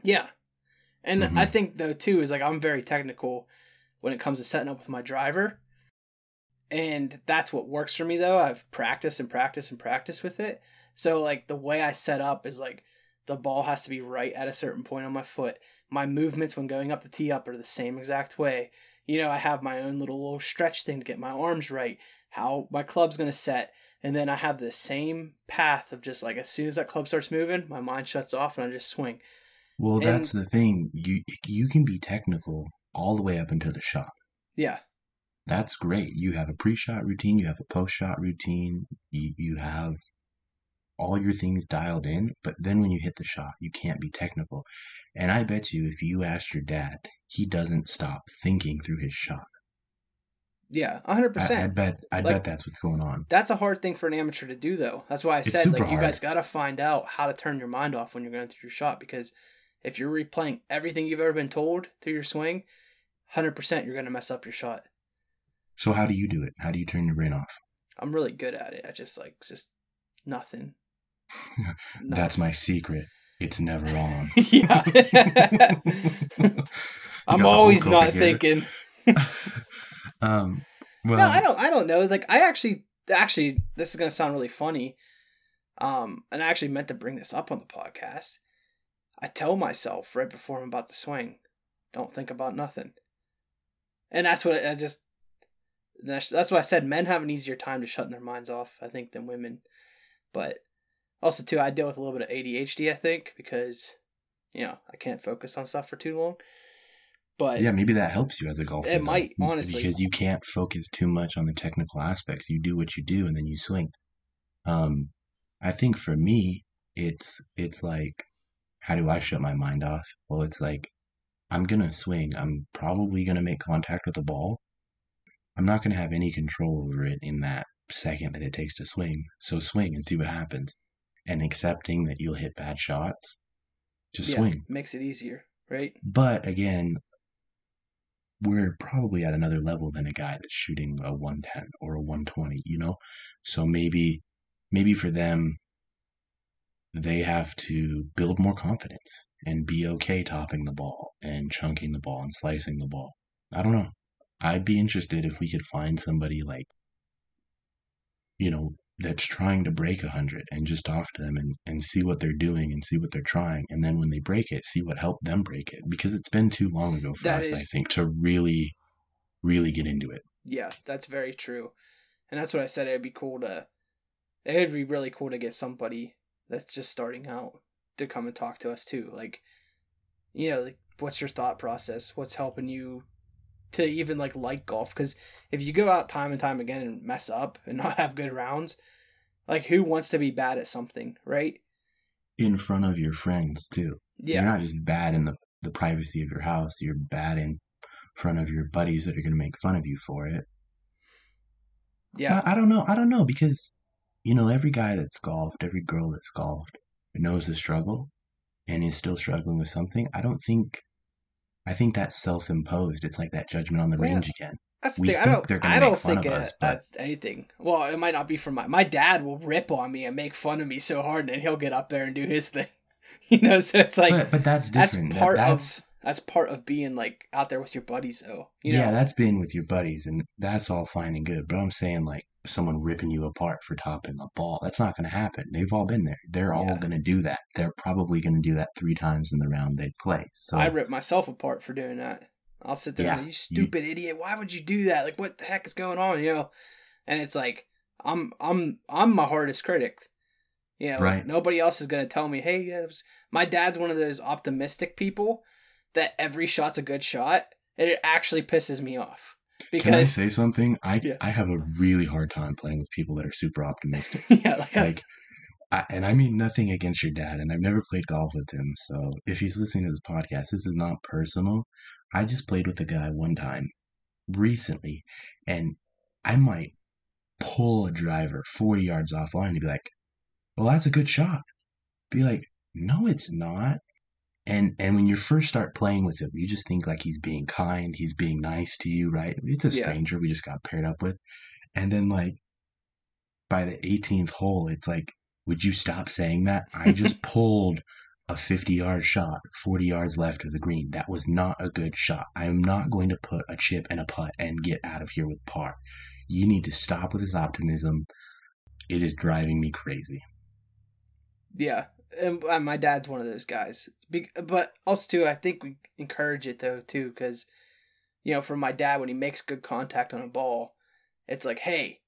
Yeah. And Mhm. I think though too is like I'm very technical when it comes to setting up with my driver. And that's what works for me though. I've practiced and practiced and practiced with it. So like the way I set up is like the ball has to be right at a certain point on my foot. My movements when going up the tee up are the same exact way. You know, I have my own little little stretch thing to get my arms right, how my club's gonna set, and then I have the same path of just like as soon as that club starts moving, my mind shuts off and I just swing. Well, And- that's the thing. You you can be technical all the way up until the shot. Yeah. That's great. You have a pre-shot routine, you have a post-shot routine, you, you have all your things dialed in, but then when you hit the shot, you can't be technical. And I bet you if you ask your dad, he doesn't stop thinking through his shot. Yeah, hundred I, I bet I Like- bet that's what's going on. That's a hard thing for an amateur to do, though. That's why I It's said like you guys got to find out how to turn your mind off when you're going through your shot because if you're replaying everything you've ever been told through your swing, hundred percent you're going to mess up your shot. So how do you do it? How do you turn your brain off? I'm really good at it. I just like just nothing. No- (laughs) That's my secret. It's never on. (laughs) yeah. (laughs) I'm always not thinking. (laughs) um, well, no, I don't. I don't know. Like I actually, actually, this is gonna sound really funny. Um, and I actually meant to bring this up on the podcast. I tell myself right before I'm about to swing, don't think about nothing. And that's what I, I just. That's, that's why I said men have an easier time to shutting their minds off, I think, than women. But also too, I deal with a little bit of ADHD, I think, because you know I can't focus on stuff for too long. But yeah, maybe that helps you as a golfer. It though, might, honestly. because you can't focus too much on the technical aspects. You do what you do, and then you swing. Um, I think for me, it's it's like, how do I shut my mind off? Well, it's like, I'm gonna swing. I'm probably gonna make contact with the ball. I'm not gonna have any control over it in that second that it takes to swing. So swing and see what happens, and accepting that you'll hit bad shots. to yeah, swing. makes it easier, right? But again, we're probably at another level than a guy that's shooting a 110 or a 120, you know? So maybe maybe for them they have to build more confidence and be okay topping the ball and chunking the ball and slicing the ball. I don't know. I'd be interested if we could find somebody like you know that's trying to break a hundred and just talk to them and, and see what they're doing and see what they're trying and then when they break it see what helped them break it because it's been too long ago for That us is- i think to really really get into it Yeah, that's very true. And that's what I said. It'd be cool to, it'd be really cool to get somebody that's just starting out to come and talk to us too. Like, you know, like what's your thought process? What's helping you to even like like golf? Because if you go out time and time again and mess up and (laughs) not have good rounds, like who wants to be bad at something, right? in front of your friends too Yeah, you're not just bad in the, the privacy of your house you're bad in front of your buddies that are going to make fun of you for it yeah, I, I don't know i don't know because you know every guy that's golfed every girl that's golfed knows the struggle and is still struggling with something i don't think i think that's self-imposed it's like that judgment on the range again That's the we thing. I don't. I don't think it, us, but- that's anything. Well, it might not be from my. My dad will rip on me and make fun of me so hard, and then he'll get up there and do his thing. (laughs) You know, so it's like but, but that's that's different That- part that's, of that's part of being like out there with your buddies, though. You yeah know, that's being with your buddies and that's all fine and good but i'm saying like someone ripping you apart for topping the ball that's not going to happen they've all been there they're all Yeah. going to do that they're probably going to do that three times in the round they play so I rip myself apart for doing that. I'll sit there and Yeah, be, you stupid idiot. Why would you do that? Like, what the heck is going on? You know, and it's like I'm I'm I'm my hardest critic. You know, Right. nobody else is gonna tell me, hey, yeah, was-" my dad's one of those optimistic people that every shot's a good shot, and it actually pisses me off can i say something i Yeah. i have a really hard time playing with people that are super optimistic (laughs) yeah, like, like I, and I mean nothing against your dad, and I've never played golf with him. So if he's listening to this podcast, this is not personal. I just played with a guy one time recently, and I might pull a driver 40 yards offline and be like, well, that's a good shot. Be like, no, it's not. And and when you first start playing with him, you just think like he's being kind, he's being nice to you, right? It's a Yeah. stranger we just got paired up with. And then like by the 18th hole, it's like, would you stop saying that? I just (laughs) pulled a 50 yard shot, 40 yards left of the green. That was not a good shot. I am not going to put a chip and a putt and get out of here with par. You need to stop with this optimism. It is driving me crazy. Yeah, and uh, my dad's one of those guys. But also too, I think we encourage it though too, because you know, for my dad, when he makes good contact on a ball, it's like, hey,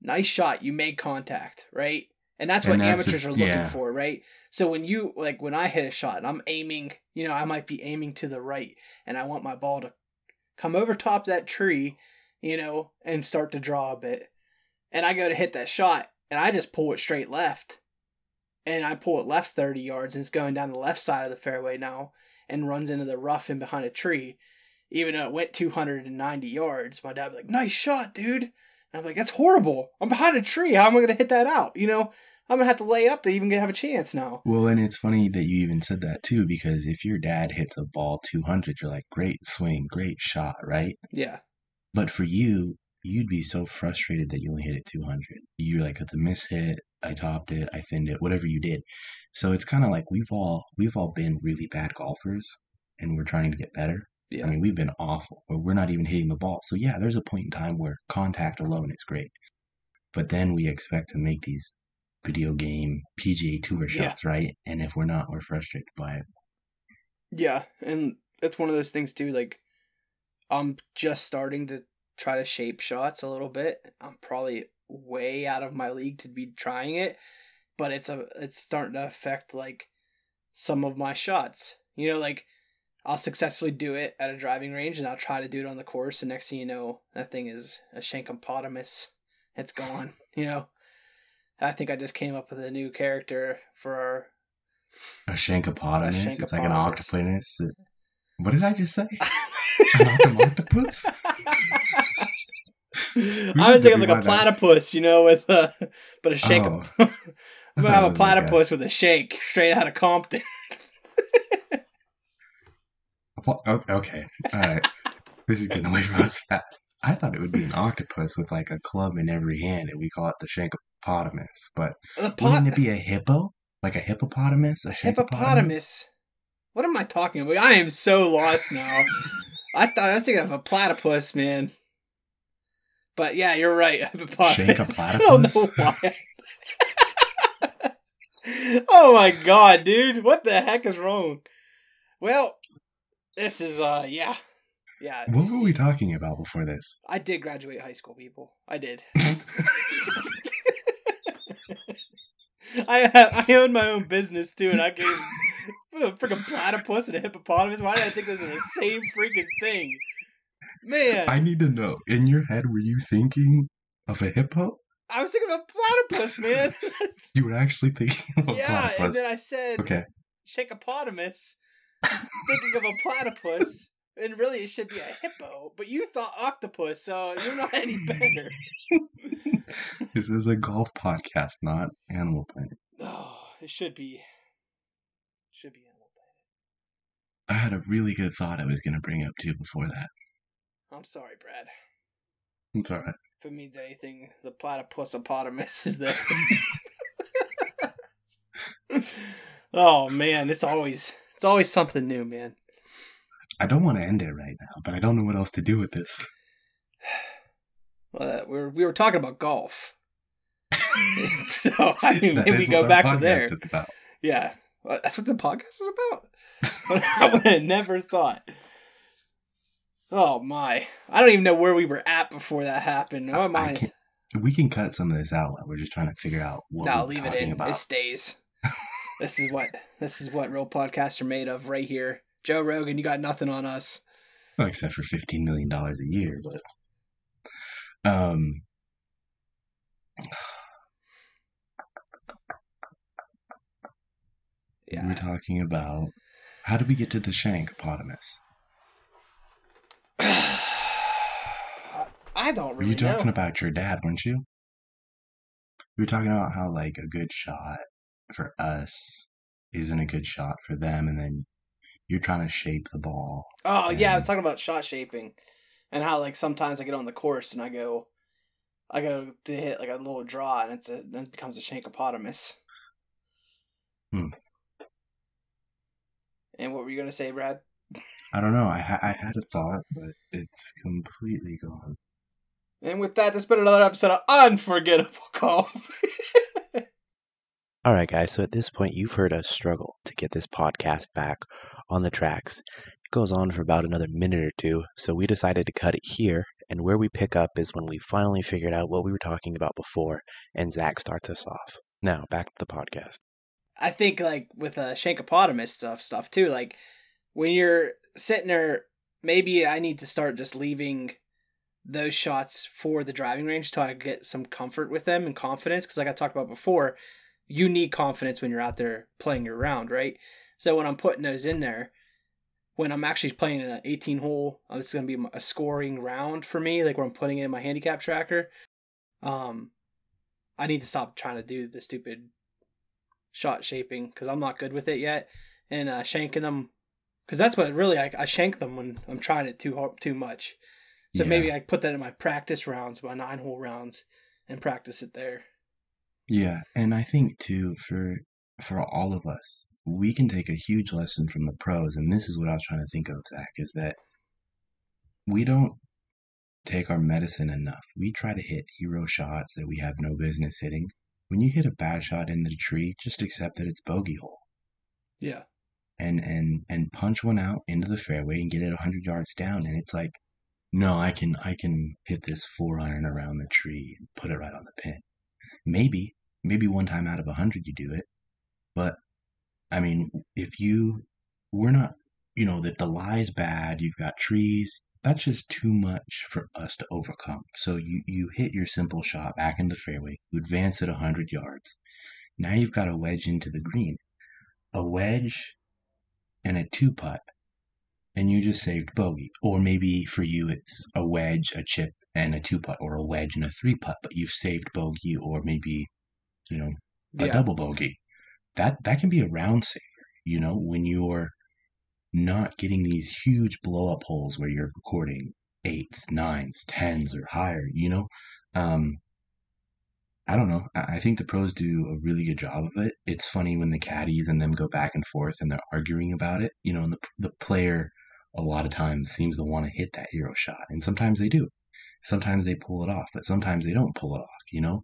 nice shot, you made contact, right? And that's what And that's amateurs a- are looking yeah. for, right? So when you like when I hit a shot and I'm aiming, you know, I might be aiming to the right, and I want my ball to come over top that tree, you know, and start to draw a bit. And I go to hit that shot, and I just pull it straight left and I pull it left 30 yards and it's going down the left side of the fairway now and runs into the rough and behind a tree. Even though it went 290 yards, my dad was like, nice shot, dude. And I'm like, that's horrible. I'm behind a tree. How am I going to hit that out? You know, I'm going to have to lay up to even have a chance now. Well, and it's funny that you even said that too, because if your dad hits a ball 200, you're like, great swing, great shot, right? Yeah. But for you, you'd be so frustrated that you only hit it 200. You're like, it's a miss hit. I topped it. I thinned it. Whatever you did. So it's kind of like we've all we've all been really bad golfers, and we're trying to get better. Yeah. I mean, we've been awful, or we're not even hitting the ball. So yeah, there's a point in time where contact alone is great, but then we expect to make these video game PGA Tour Yeah. shots, right? And if we're not, we're frustrated by it. Yeah. And that's one of those things too. Like, I'm just starting to try to shape shots a little bit. I'm probably way out of my league to be trying it, but it's a it's starting to affect like some of my shots. You know, like I'll successfully do it at a driving range and I'll try to do it on the course and next thing you know, that thing is a shankopotamus. It's gone, (laughs) you know. I think I just came up with a new character for our A shankopotamus. It's like an octopus. What did I just say? (laughs) An octopus? (laughs) (laughs) I was thinking like a platypus, you know, with uh, but a shank. Oh. (laughs) I'm gonna have a was like a- platypus with a shank straight out of Compton. Okay, all right. this is getting away from us fast. I thought it would be an octopus with like a club in every hand, and we call it the shankopotamus. But The wouldn't it be a hippo? Like a hippopotamus? A hippopotamus. What am I talking about? I am so lost now. (laughs) I thought I was thinking of a platypus, man. But yeah, you're right. Hippopotamus. Shake a I don't know platypus? why. (laughs) oh my god, dude! What the heck is wrong? Well, this is uh, yeah, yeah. What were we talking about before this? I did graduate high school, people. I did. (laughs) (laughs) I I own my own business too, and I gave a freaking platypus and a hippopotamus. Why did I think those are the same freaking thing? Man, I need to know. In your head, were you thinking of a hippo? I was thinking of a platypus, man. (laughs) You were actually thinking of a yeah, and then I said Okay. shakeopotamus, thinking of a platypus, and really it should be a hippo. But you thought octopus, so you're not any better. (laughs) this is a golf podcast, not Animal Planet. Oh, it should be. Should be Animal Planet. I had a really good thought I was going to bring up to you before that. I'm sorry, Brad. It's all right. If it means anything, the platypusopotamus is there. (laughs) oh man, it's always it's always something new, man. I don't want to end it right now, but I don't know what else to do with this. (sighs) Uh, we were we were talking about golf, (laughs) (laughs) so I mean maybe we go back to there. is about. Yeah, Well, that's what the podcast is about. I would have never thought. Oh my! I don't even know where we were at before that happened. Oh My can't- We can cut some of this out. We're just trying to figure out what No, leave it in. about. It stays. (laughs) this is what this is what real podcasts are made of right here. Joe Rogan, you got nothing on us. Well, except for fifteen million dollars a year, but um, Yeah. We're talking about how did we get to the shankopotamus? (sighs) I don't Were really you talking know. about your dad, weren't you? We were talking about how like a good shot for us isn't a good shot for them, and then you're trying to shape the ball. Oh yeah, I was talking about shot shaping, and how like sometimes I get on the course and I go, I go to hit like a little draw and it's a then it becomes a shankopotamus. Hmm. And what were you gonna say, Brad? I don't know. I ha- I had a thought, but it's completely gone. And with that, there's been another episode of Unforgettable Golf. (laughs) All right, guys. So at this point, you've heard us struggle to get this podcast back on the tracks. It goes on for about another minute or two, so we decided to cut it here. And where we pick up is when we finally figured out what we were talking about before, and Zach starts us off. Now, back to the podcast. I think like with uh, Shankopotamus stuff stuff too, like when you're sitting there, maybe I need to start just leaving those shots for the driving range till I get some comfort with them and confidence. Because like I talked about before, you need confidence when you're out there playing your round, right? So when I'm putting those in there, when I'm actually playing an 18 hole, uh, it's gonna be a scoring round for me. Like where I'm putting it in my handicap tracker, um, I need to stop trying to do the stupid shot shaping because I'm not good with it yet, and uh, shanking them because that's what really I, I shank them when I'm trying it too hard, too much. So Yeah. maybe I put that in my practice rounds, my nine hole rounds, and practice it there. Yeah, and I think too for for all of us, we can take a huge lesson from the pros, and this is what I was trying to think of, Zach, is that we don't take our medicine enough. We try to hit hero shots that we have no business hitting. When you hit a bad shot in the tree, just accept that it's bogey hole Yeah, and and and punch one out into the fairway and get it 100 yards down. And it's like no i can i can hit this four iron around the tree and put it right on the pin. Maybe maybe one time out of a 100 you do it. But i mean if you we're not you know that the lie's bad you've got trees that's just too much for us to overcome. So you you hit your simple shot back in the fairway you advance it 100 yards. Now you've got a wedge into the green. A wedge and a two putt, and you just saved bogey. Or maybe for you it's a wedge, a chip, and a two putt, or a wedge and a three putt, but you've saved bogey, or maybe you know a yeah, double bogey. That that can be a round saver. You know when you're not getting these huge blow up holes where you're recording eights, nines, tens, or higher. You know. Um, I don't know. I think the pros do a really good job of it. It's funny when the caddies and them go back and forth and they're arguing about it. You know, and the the player a lot of times seems to want to hit that hero shot, and sometimes they do. Sometimes they pull it off, but sometimes they don't pull it off. You know,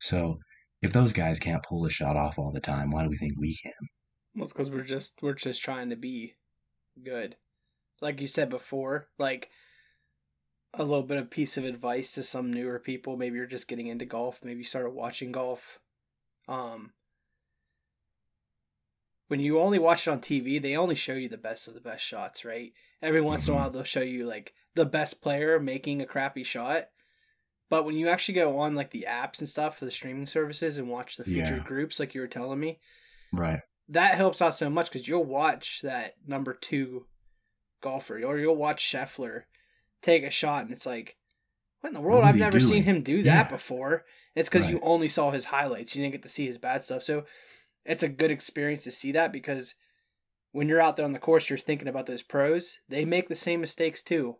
so if those guys can't pull a shot off all the time, why do we think we can? well, it's because we're just we're just trying to be good. Like you said before, like a little bit of piece of advice to some newer people. Maybe you're just getting into golf. Maybe you started watching golf. Um, when you only watch it on TV, they only show you the best of the best shots, right? Every once in a Mhm. while, they'll show you like the best player making a crappy shot. But when you actually go on like the apps and stuff for the streaming services and watch the featured Yeah. groups, like you were telling me, Right. that helps out so much because you'll watch that number two golfer or you'll watch Scheffler take a shot and it's like, what in the world? I've never seen him do Yeah. that before. It's because you only saw his highlights. You didn't get to see his bad stuff. So it's a good experience to see that because when you're out there on the course, you're thinking about those pros. They make the same mistakes too.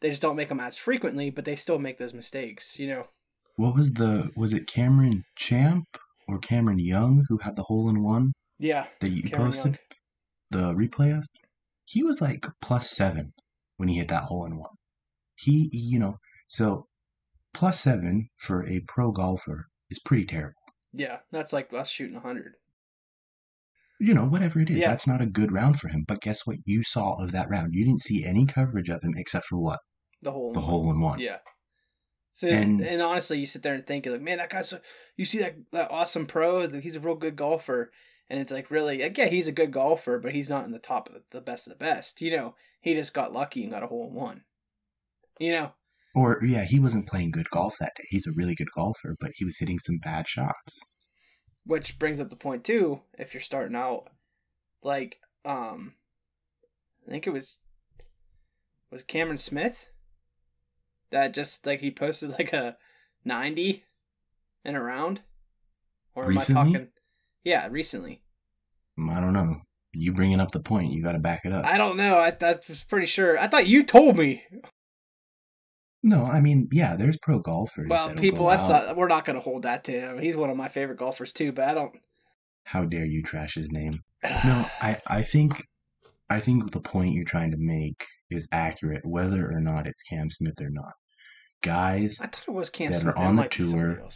They just don't make them as frequently, but they still make those mistakes. You know? What was the was it Cameron Champ or Cameron Young who had the hole in one Yeah. that you Cameron posted the replay of? He was like plus seven when he hit that hole in one. He, you know, so plus seven for a pro golfer is pretty terrible. Yeah. That's like us shooting 100. You know, whatever it is, Yeah. that's not a good round for him. But guess what? You saw of that round. You didn't see any coverage of him except for what? The hole. The one. hole in one. Yeah. So And- and, honestly, you sit there and think, you're like, man, that guy's so, you see that that awesome pro, he's a real good golfer, and it's like really, like, yeah, he's a good golfer, but he's not in the top of the, the best of the best. You know, he just got lucky and got a hole in one. You know, Or yeah, he wasn't playing good golf that day. He's a really good golfer, but he was hitting some bad shots. which brings up the point too. If you're starting out, like um I think it was was Cameron Smith that just like he posted like a 90 and around or am I talking Yeah, recently. I don't know. You bringing up the point, you got to back it up. I don't know. I that was pretty sure. I thought you told me. No, I mean, yeah, there's pro golfers. Well, people, that's out. not, we're not going to hold that to him. He's one of my favorite golfers too, but I don't. How dare you trash his name? (sighs) No, I, I think, I think the point you're trying to make is accurate, whether or not it's Cam Smith or not. Guys, I thought it was Cam that Smith. are on the might be somebody tour.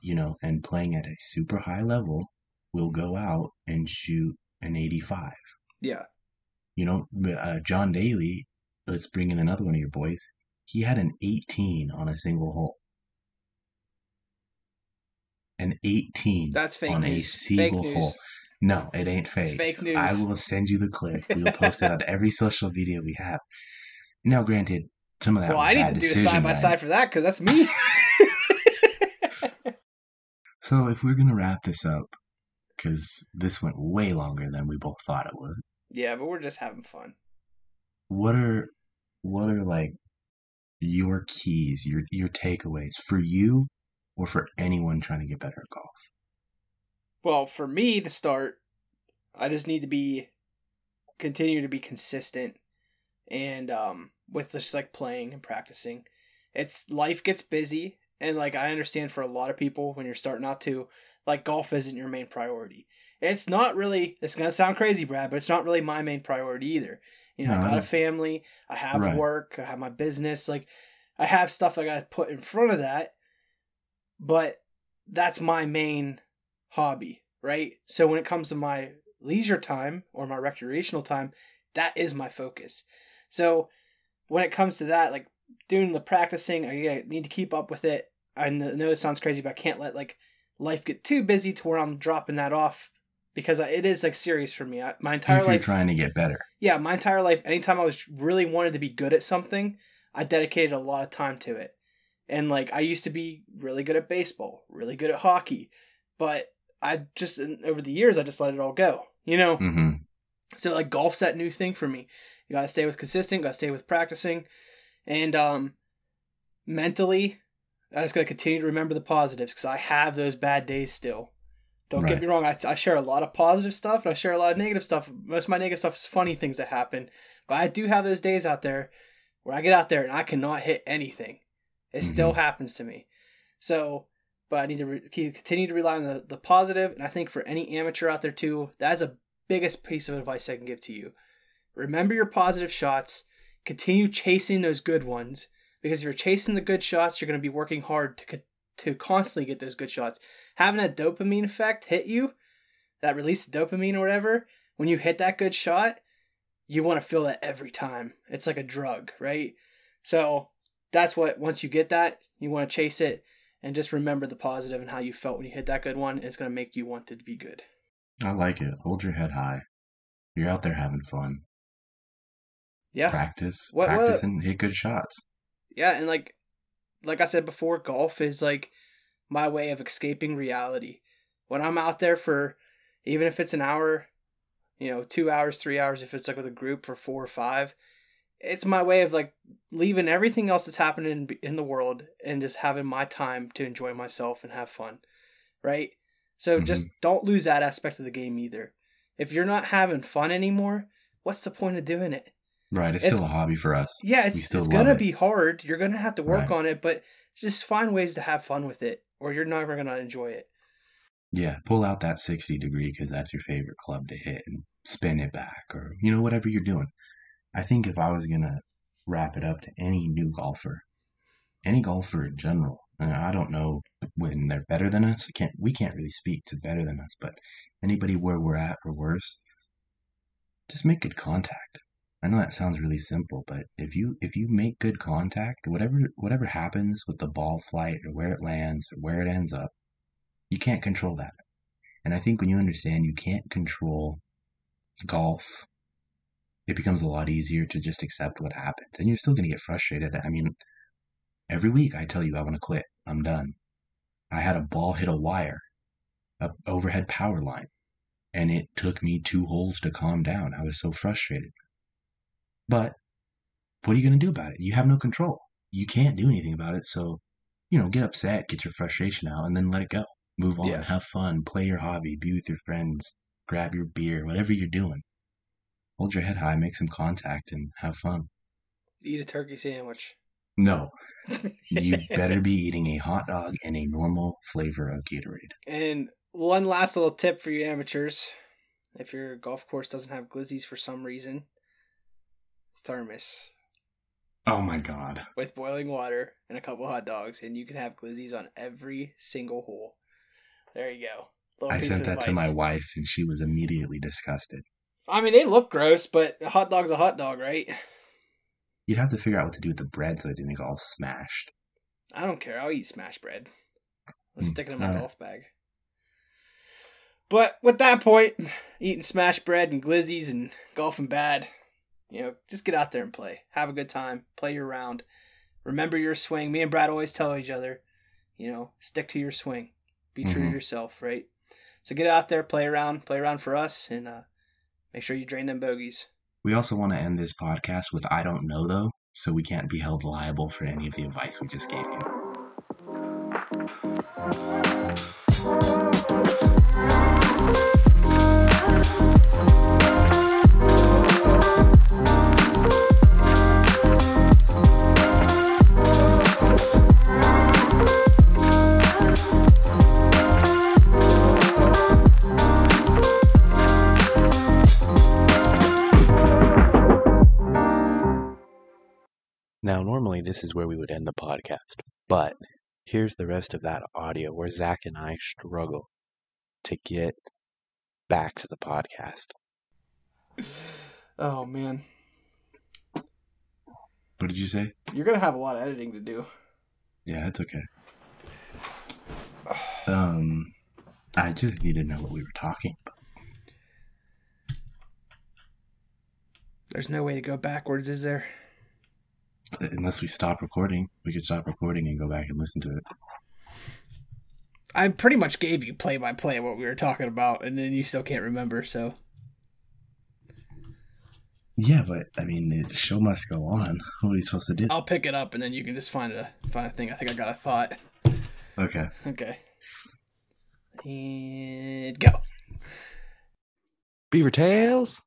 you know, and playing at a super high level will go out and shoot an 85. Yeah, You know, uh, John Daly, let's bring in another one of your boys. He had an 18 on a single hole. An 18 that's fake on a news. Fake single news. hole. No, it ain't fake. It's fake news. I will send you the clip. We will post it on every social media we have. Now, granted, some of that well, I need to do a side by by- side for that because that's me. (laughs) So, if we're gonna wrap this up, because this went way longer than we both thought it would. yeah, but we're just having fun. what are what are like your keys, your your takeaways for you or for anyone trying to get better at golf? Well, for me to start, I just need to be continue to be consistent and um with just like playing and practicing. It's life gets busy and like I understand for a lot of people when you're starting out to like golf isn't your main priority. It's not really it's gonna sound crazy, Brad, but it's not really my main priority either. You know, No, I I got a family, I have Right. work, I have my business, like I have stuff I gotta put in front of that, but that's my main hobby, right? So when it comes to my leisure time or my recreational time, that is my focus. So when it comes to that, like doing the practicing, I need to keep up with it. I know it sounds crazy, but I can't let like life get too busy to where I'm dropping that off because it is like serious for me. I, my entire if you're life, trying to get better. yeah, my entire life, anytime I was really wanted to be good at something, I dedicated a lot of time to it. And like I used to be really good at baseball, really good at hockey, but I just over the years I just let it all go. You know, hmm so like golf's that new thing for me. You gotta stay with consistent, gotta stay with practicing, and um, mentally, I just gotta continue to remember the positives because I have those bad days still. Don't get me wrong. I, I share a lot of positive stuff and I share a lot of negative stuff. Most of my negative stuff is funny things that happen, but I do have those days out there where I get out there and I cannot hit anything. It mm-hmm. still happens to me. So, but I need to re- keep- continue to rely on the, the positive. and I think for any amateur out there too, that's a biggest piece of advice I can give to you. Remember your positive shots. Continue chasing those good ones because if you're chasing the good shots, you're going to be working hard to to constantly get those good shots. Having a dopamine effect hit you, that release of dopamine or whatever, when you hit that good shot, you want to feel that every time. It's like a drug, right? So that's what once you get that, you want to chase it and just remember the positive and how you felt when you hit that good one. It's going to make you want to be good. I like it. Hold your head high. You're out there having fun. Yeah. Practice, What- what- and hit good shots. Yeah, and like like I said before, golf is like my way of escaping reality. When I'm out there for even if it's an hour, you know, 2 hours, 3 hours if it's like with a group for 4 or 5, it's my way of like leaving everything else that's happening in, in the world and just having my time to enjoy myself and have fun. Right? So mm-hmm. just don't lose that aspect of the game either. If you're not having fun anymore, what's the point of doing it? Right. It's, It's- still a hobby for us. Yeah, it's still it's gonna it. be hard. You're gonna have to work Right. on it, but just find ways to have fun with it, or you're never gonna enjoy it. Yeah. Pull out that 60 degree because that's your favorite club to hit and spin it back or, you know, whatever you're doing. I think if I was going to wrap it up to any new golfer, any golfer in general, I don't know when they're better than us. I can't, we can't really speak to better than us, but anybody where we're at or worse, just make good contact. I know that sounds really simple, but if you if you make good contact, whatever whatever happens with the ball flight or where it lands or where it ends up, you can't control that. And I think when you understand you can't control golf, it becomes a lot easier to just accept what happens. And you're still going to get frustrated. I mean, every week I tell you I want to quit. I'm done. I had a ball hit a wire, a overhead power line. and it took me two holes to calm down. I was so frustrated. But what are you going to do about it? You have no control. You can't do anything about it. So, you know, get upset, get your frustration out, and then let it go. Move on, Yeah. have fun, play your hobby, be with your friends, grab your beer, whatever you're doing. Hold your head high, make some contact, and have fun. Eat a turkey sandwich. No, (laughs) you better be eating a hot dog and a normal flavor of Gatorade. And one last little tip for you amateurs. If your golf course doesn't have glizzies for some reason, thermos Oh my god. with boiling water and a couple hot dogs, and you can have glizzies on every single hole. There you go. Little I sent that to my wife and she was immediately disgusted. I mean, they look gross, but a hot dog's a hot dog, right? You'd have to figure out what to do with the bread so it didn't get all smashed. I don't care. I'll eat smashed bread. I'll Mm, stick it in my golf bag. But with that point, eating smashed bread and glizzies and golfing bad, you know, just get out there and play. Have a good time. Play your round. Remember your swing. Me and Brad always tell each other, you know, stick to your swing. Be true to Mhm. yourself, right? So get out there, play around, play around for us, and uh, make sure you drain them bogeys. We also want to end this podcast with I don't know though, so we can't be held liable for any of the advice we just gave you. This is where we would end the podcast, but here's the rest of that audio where Zach and I struggle to get back to the podcast. Oh man, What did you say? you're gonna have a lot of editing to do. Yeah, it's okay. Um, I just need to know what we were talking about. There's no way to go backwards, is there? Unless we stop recording, we could stop recording and go back and listen to it. I pretty much gave you play by play what we were talking about, and then you still can't remember. So Yeah, but I mean, the show must go on. What are you supposed to do? I'll pick it up, and then you can just find a find a thing. I think I got a thought. Okay. Okay. And go. Beaver Tails?